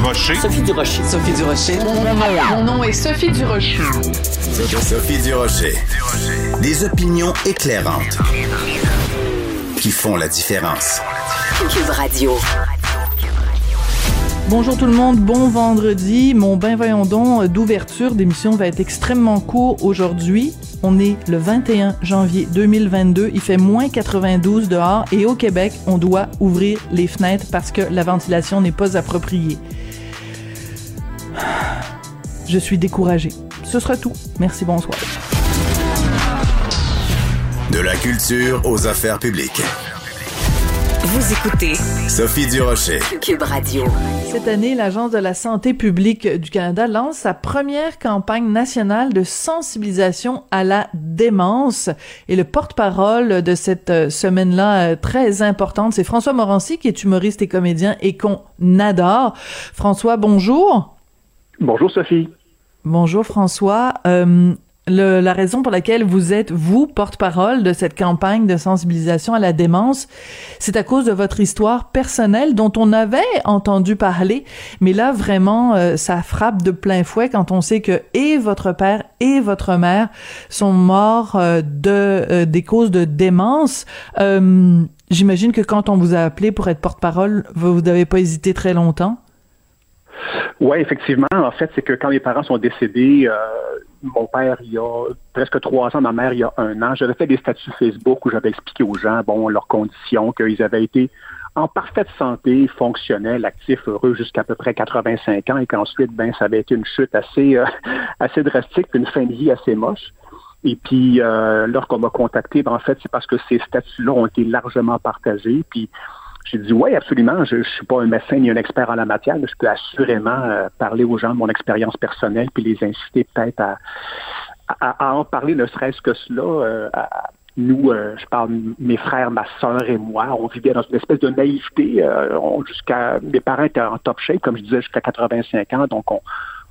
Durocher. Sophie Durocher. Sophie Durocher. Mon nom, est Sophie Durocher. Sophie Durocher. Des opinions éclairantes qui font la différence. Cube Radio. Bonjour tout le monde, bon vendredi. Mon ben voyons donc d'ouverture d'émission va être extrêmement court aujourd'hui. On est le 21 janvier 2022, il fait moins 92 dehors et au Québec, on doit ouvrir les fenêtres parce que la ventilation n'est pas appropriée. Je suis découragée. Ce sera tout. Merci, bonsoir. De la culture aux affaires publiques. Vous écoutez Sophie Durocher. Cube Radio. Cette année, l'Agence de la santé publique du Canada lance sa première campagne nationale de sensibilisation à la démence. Et le porte-parole de cette euh, semaine-là euh, très importante, c'est François Morancy, qui est humoriste et comédien et qu'on adore. François, bonjour. Bonjour Sophie. Bonjour François. Euh, le, la raison pour laquelle vous êtes, vous, porte-parole de cette campagne de sensibilisation à la démence, c'est à cause de votre histoire personnelle dont on avait entendu parler, mais là, vraiment, euh, ça frappe de plein fouet quand on sait que et votre père et votre mère sont morts euh, de euh, des causes de démence. J'imagine que quand on vous a appelé pour être porte-parole, vous n'avez pas hésité très longtemps. Oui, effectivement. En fait, c'est que quand mes parents sont décédés, euh, mon père, il y a presque trois ans, ma mère, il y a un an, j'avais fait des statuts Facebook où j'avais expliqué aux gens, bon, leurs conditions, qu'ils avaient été en parfaite santé, fonctionnels, actifs, heureux jusqu'à peu près 85 ans et qu'ensuite, ben, ça avait été une chute assez, euh, assez drastique, une fin de vie assez moche. Et puis, euh, lorsqu'on m'a contacté, ben, en fait, c'est parce que ces statuts-là ont été largement partagés. Puis, j'ai dit oui, absolument. Je ne suis pas un médecin ni un expert en la matière, mais je peux assurément euh, parler aux gens de mon expérience personnelle puis les inciter peut-être à, à, en parler, ne serait-ce que cela. Euh, nous, euh, je parle mes frères, ma sœur et moi, on vivait dans une espèce de naïveté. jusqu'à mes parents étaient en top shape, comme je disais, jusqu'à 85 ans, donc on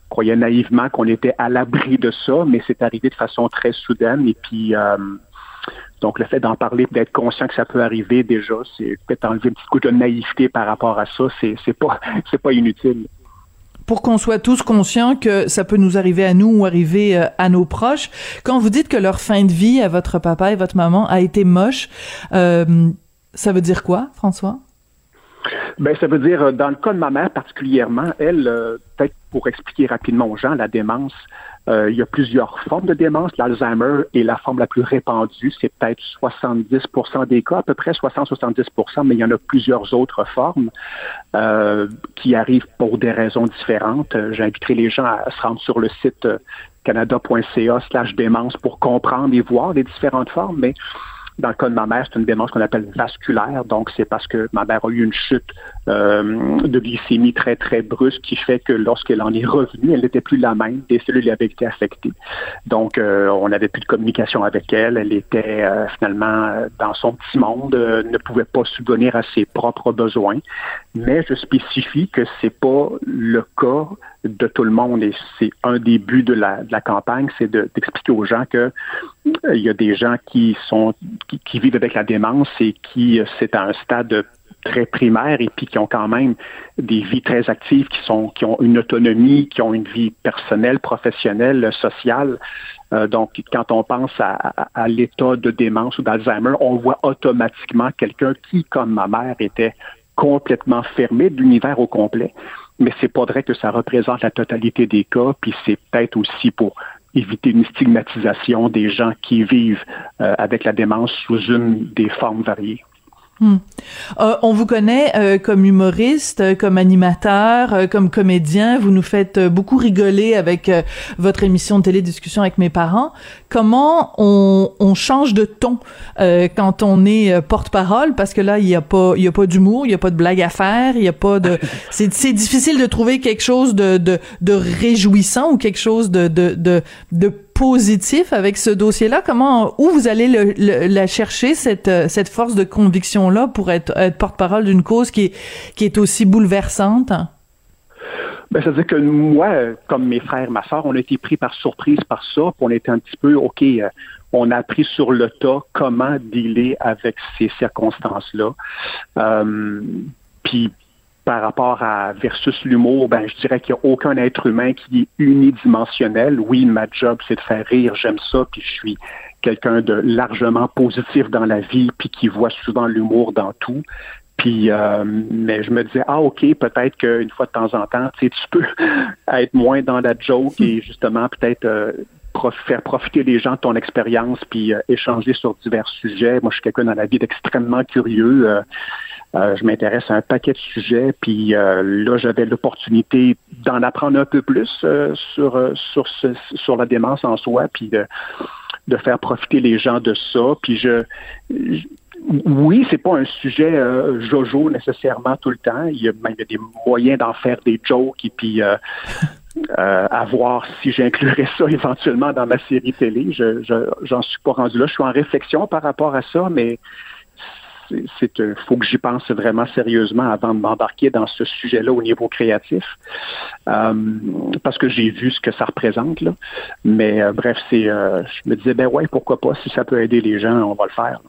croyait naïvement qu'on était à l'abri de ça, mais c'est arrivé de façon très soudaine et puis donc, le fait d'en parler, d'être conscient que ça peut arriver déjà, c'est peut-être enlever un petit coup de naïveté par rapport à ça, c'est, c'est pas, c'est pas inutile. Pour qu'on soit tous conscients que ça peut nous arriver à nous ou arriver euh, à nos proches. Quand vous dites que leur fin de vie à votre papa et votre maman a été moche, euh, ça veut dire quoi, François? Ben, ça veut dire, dans le cas de ma mère particulièrement, elle, euh, peut-être pour expliquer rapidement aux gens, la démence, euh, il y a plusieurs formes de démence. L'Alzheimer est la forme la plus répandue. C'est peut-être 70% des cas, à peu près 60-70% mais il y en a plusieurs autres formes euh, qui arrivent pour des raisons différentes. J'inviterai les gens à se rendre sur le site canada.ca slash démence pour comprendre et voir les différentes formes. Mais dans le cas de ma mère, c'est une démence qu'on appelle vasculaire. Donc, c'est parce que ma mère a eu une chute de glycémie très, très brusque qui fait que lorsqu'elle en est revenue, elle n'était plus la même. Des cellules avaient été affectées. Donc, euh, on n'avait plus de communication avec elle. Elle était euh, finalement dans son petit monde, ne pouvait pas subvenir à ses propres besoins. Mais je spécifie que c'est pas le cas de tout le monde et c'est un des buts de la, campagne, c'est d'expliquer aux gens que il y a des gens qui sont qui, vivent avec la démence et qui c'est à un stade très primaire et puis qui ont quand même des vies très actives, qui sont qui ont une autonomie, qui ont une vie personnelle, professionnelle, sociale. Euh, donc, quand on pense à, à l'état de démence ou d'Alzheimer, on voit automatiquement quelqu'un qui, comme ma mère, était complètement fermé de l'univers au complet. Mais c'est pas vrai que ça représente la totalité des cas, puis c'est peut-être aussi pour éviter une stigmatisation des gens qui vivent euh, avec la démence sous une des formes variées. Hmm. Euh, on vous connaît euh, comme humoriste, euh, comme animateur, euh, comme comédien. Vous nous faites beaucoup rigoler avec votre émission de télé discussion avec mes parents. Comment on, on change de ton quand on est porte-parole? Parce que là, il y a pas, il y a pas d'humour, il y a pas de blague à faire, il y a pas de. C'est, c'est difficile de trouver quelque chose de, de, de réjouissant ou quelque chose de, de, de, de positif avec ce dossier-là? Comment, où vous allez le, la chercher, cette, euh, cette force de conviction-là pour être, être porte-parole d'une cause qui est, qui est aussi bouleversante? Ben, c'est-à-dire que moi, comme mes frères, ma soeur, on a été pris par surprise par ça, puis on était un petit peu, OK, euh, on a appris sur le tas comment dealer avec ces circonstances-là. Euh, puis par rapport à versus l'humour, ben je dirais qu'il n'y a aucun être humain qui est unidimensionnel. Oui, ma job, c'est de faire rire, j'aime ça, puis je suis quelqu'un de largement positif dans la vie, puis qui voit souvent l'humour dans tout. Puis, euh, mais je me disais, ah ok, peut-être qu'une fois de temps en temps, tu, tu peux être moins dans la joke et justement peut-être euh, faire profiter les gens de ton expérience, puis euh, échanger sur divers sujets. Moi, je suis quelqu'un dans la vie d'extrêmement curieux. Je m'intéresse à un paquet de sujets, puis là, j'avais l'opportunité d'en apprendre un peu plus sur sur sur la démence en soi, puis de de faire profiter les gens de ça. Puis je, oui, c'est pas un sujet euh, jojo nécessairement tout le temps. Il y a, ben, des moyens d'en faire des jokes et puis euh, euh, à voir si j'inclurais ça éventuellement dans ma série télé. Je, j'en suis pas rendu là. Je suis en réflexion par rapport à ça, mais c'est, faut que j'y pense vraiment sérieusement avant de m'embarquer dans ce sujet-là au niveau créatif, parce que j'ai vu ce que ça représente. Là. Mais bref, c'est, je me disais ben ouais, pourquoi pas si ça peut aider les gens, on va le faire.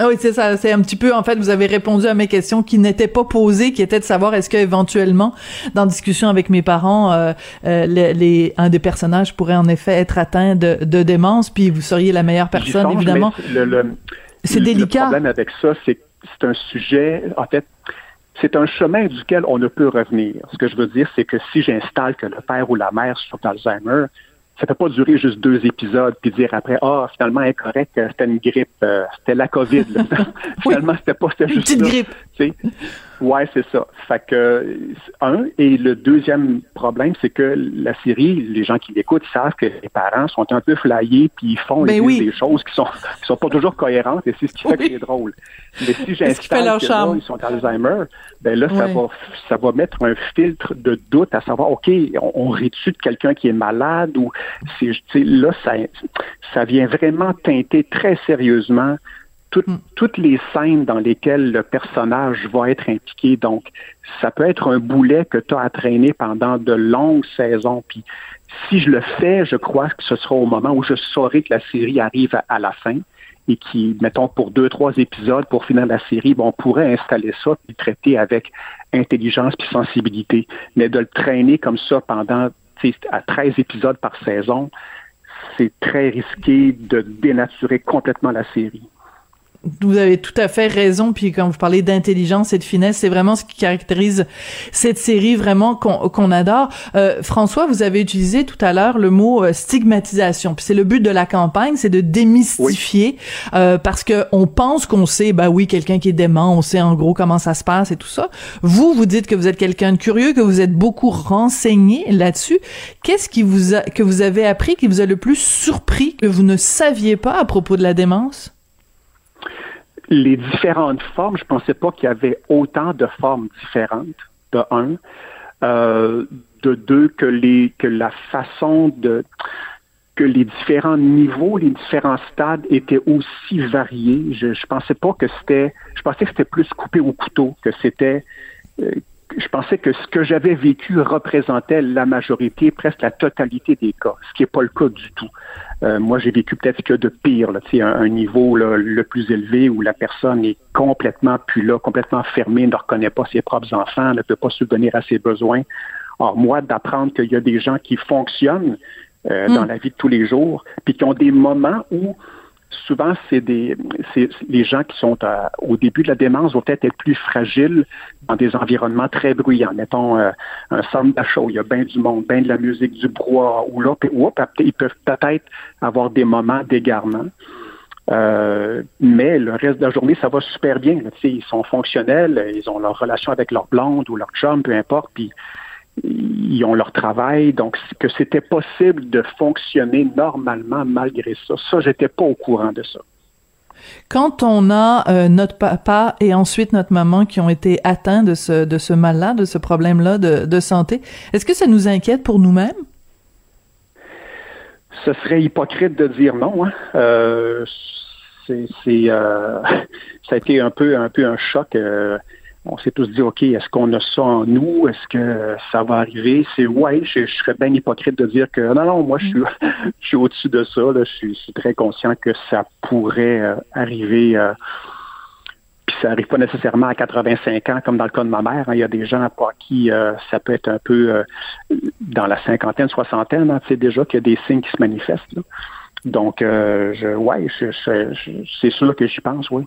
Ah oui, c'est ça. C'est un petit peu, en fait, vous avez répondu à mes questions qui n'étaient pas posées, qui étaient de savoir est-ce qu'éventuellement, dans discussion avec mes parents, euh, euh, les, un des personnages pourrait en effet être atteint de, de démence, puis vous seriez la meilleure personne, évidemment. C'est délicat. Le problème avec ça, c'est c'est un sujet, en fait, c'est un chemin duquel on ne peut revenir. Ce que je veux dire, c'est que si j'installe que le père ou la mère sont d'Alzheimer, ça peut pas durer juste deux épisodes puis dire après ah finalement incorrect c'était une grippe euh, c'était la covid finalement c'était pas c'était juste une petite grippe Ouais, c'est ça. Fait que un et le deuxième problème, c'est que la série, les gens qui l'écoutent savent que les parents sont un peu flyés puis ils font ben des choses qui sont qui sont pas toujours cohérentes et c'est ce qui fait que c'est drôle. Mais si j'installe que là, ils sont Alzheimer, ben là ça va ça va mettre un filtre de doute à savoir ok on, on rit de quelqu'un qui est malade ou c'est là ça ça vient vraiment teinter très sérieusement Hmm. toutes les scènes dans lesquelles le personnage va être impliqué. Donc, ça peut être un boulet que tu as à traîner pendant de longues saisons. Puis, si je le fais, je crois que ce sera au moment où je saurai que la série arrive à, la fin et qui, mettons, pour deux, trois épisodes, pour finir la série, bon, on pourrait installer ça et traiter avec intelligence et sensibilité. Mais de le traîner comme ça pendant à 13 épisodes par saison, c'est très risqué de dénaturer complètement la série vous avez tout à fait raison. Puis quand vous parlez d'intelligence et de finesse, c'est vraiment ce qui caractérise cette série vraiment qu'on adore. Euh, François, vous avez utilisé tout à l'heure le mot euh, stigmatisation. Puis c'est le but de la campagne, c'est de démystifier euh, parce que on pense qu'on sait, bah oui, quelqu'un qui est dément, on sait en gros comment ça se passe et tout ça. Vous, vous dites que vous êtes quelqu'un de curieux, que vous êtes beaucoup renseigné là-dessus. Qu'est-ce qui vous a, que vous avez appris, qui vous a le plus surpris, que vous ne saviez pas à propos de la démence? Les différentes formes, je pensais pas qu'il y avait autant de formes différentes, de un. Euh, de deux, que les que la façon de que les différents niveaux, les différents stades étaient aussi variés. Je, je pensais pas que c'était, je pensais que c'était plus coupé au couteau, que c'était, euh, je pensais que ce que j'avais vécu représentait la majorité, presque la totalité des cas, ce qui n'est pas le cas du tout. Euh, moi, j'ai vécu peut-être que de pire, là, un, un niveau le plus élevé où la personne est complètement plus là, complètement fermée, ne reconnaît pas ses propres enfants, ne peut pas subvenir à ses besoins. Alors, moi, d'apprendre qu'il y a des gens qui fonctionnent euh, dans hmm. la vie de tous les jours, puis qui ont des moments où souvent, c'est des les gens qui sont au début de la démence vont peut-être être plus fragiles dans des environnements très bruyants. Mettons euh, un centre d'achat où il y a bien du monde, bien de la musique, du brouhaha, ou là, ils peuvent peut-être avoir des moments d'égarement. Euh, mais le reste de la journée, ça va super bien. ils sont fonctionnels, ils ont leur relation avec leur blonde ou leur chum, peu importe, puis ils ont leur travail, donc que c'était possible de fonctionner normalement malgré ça. Ça, j'étais pas au courant de ça. Quand on a euh, notre papa et ensuite notre maman qui ont été atteints de ce, de ce mal-là, de ce problème-là de, de santé, est-ce que ça nous inquiète pour nous-mêmes? Ce serait hypocrite de dire non. Hein. Euh, c'est, euh, ça a été un peu, un peu un choc on s'est tous dit, OK, est-ce qu'on a ça en nous? Est-ce que ça va arriver? C'est ouais, je, serais bien hypocrite de dire que non, non, moi, je suis, je suis au-dessus de ça. Je, suis, très conscient que ça pourrait euh, arriver. Euh, puis ça arrive pas nécessairement à 85 ans, comme dans le cas de ma mère. Hein. Il y a des gens pour qui ça peut être un peu dans la cinquantaine, soixantaine, hein, tu sais déjà qu'il y a des signes qui se manifestent. Donc, je, ouais, c'est sûr que j'y pense, oui.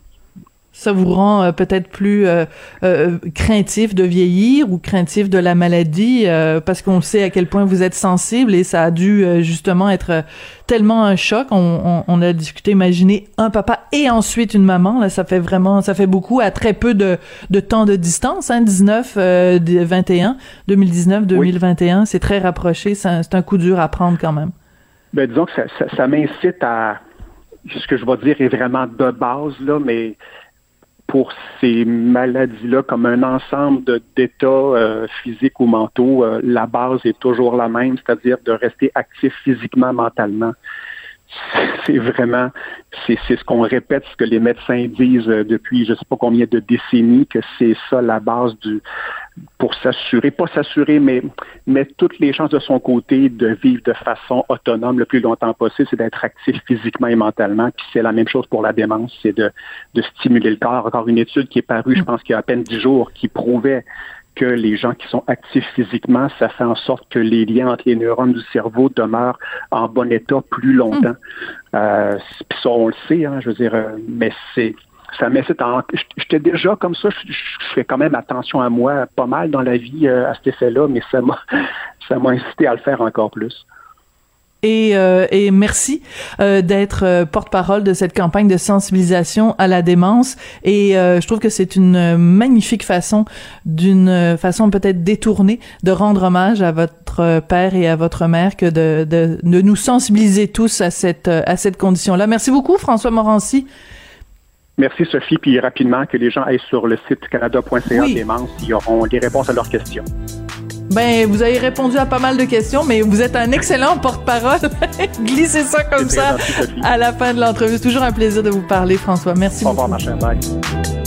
Ça vous rend euh, peut-être plus euh, euh, craintif de vieillir ou craintif de la maladie parce qu'on sait à quel point vous êtes sensible et ça a dû justement être tellement un choc. On, on, a discuté, imaginez un papa et ensuite une maman. Là, ça fait vraiment, ça fait beaucoup à très peu de, de temps de distance. Hein, 19, 21, 2019, 2021, c'est très rapproché. C'est un, coup dur à prendre quand même. Ben disons que ça, ça, ça m'incite à ce que je vais dire est vraiment de base là, mais pour ces maladies-là comme un ensemble d'états euh, physiques ou mentaux, euh, la base est toujours la même, c'est-à-dire de rester actif physiquement, mentalement. C'est vraiment, c'est ce qu'on répète, ce que les médecins disent euh, depuis je ne sais pas combien de décennies, que c'est ça la base du, pour s'assurer, pas s'assurer, mais mettre toutes les chances de son côté de vivre de façon autonome le plus longtemps possible, c'est d'être actif physiquement et mentalement. Puis c'est la même chose pour la démence, c'est de, de stimuler le corps. Encore une étude qui est parue, je pense qu'il y a à peine dix jours, qui prouvait que les gens qui sont actifs physiquement, ça fait en sorte que les liens entre les neurones du cerveau demeurent en bon état plus longtemps. Euh, puis ça, on le sait, hein, je veux dire, euh, mais c'est ça m'incite en... J'étais déjà comme ça, je, fais quand même attention à moi pas mal dans la vie euh, à cet effet-là, mais ça m'a ça m'a incité à le faire encore plus. Et, euh, et merci euh, d'être euh, porte-parole de cette campagne de sensibilisation à la démence. Et je trouve que c'est une magnifique façon, d'une façon peut-être détournée, de rendre hommage à votre père et à votre mère que de, de, de nous sensibiliser tous à cette, à cette condition-là. Merci beaucoup, François Morancy. Merci Sophie, puis rapidement que les gens aillent sur le site canada.ca oui. démence, ils auront des réponses à leurs questions. Ben, vous avez répondu à pas mal de questions, mais vous êtes un excellent porte-parole. Glissez ça comme ça à la fin de l'entrevue. C'est toujours un plaisir de vous parler, François. Merci Au beaucoup. Au revoir, ma chère. Bye.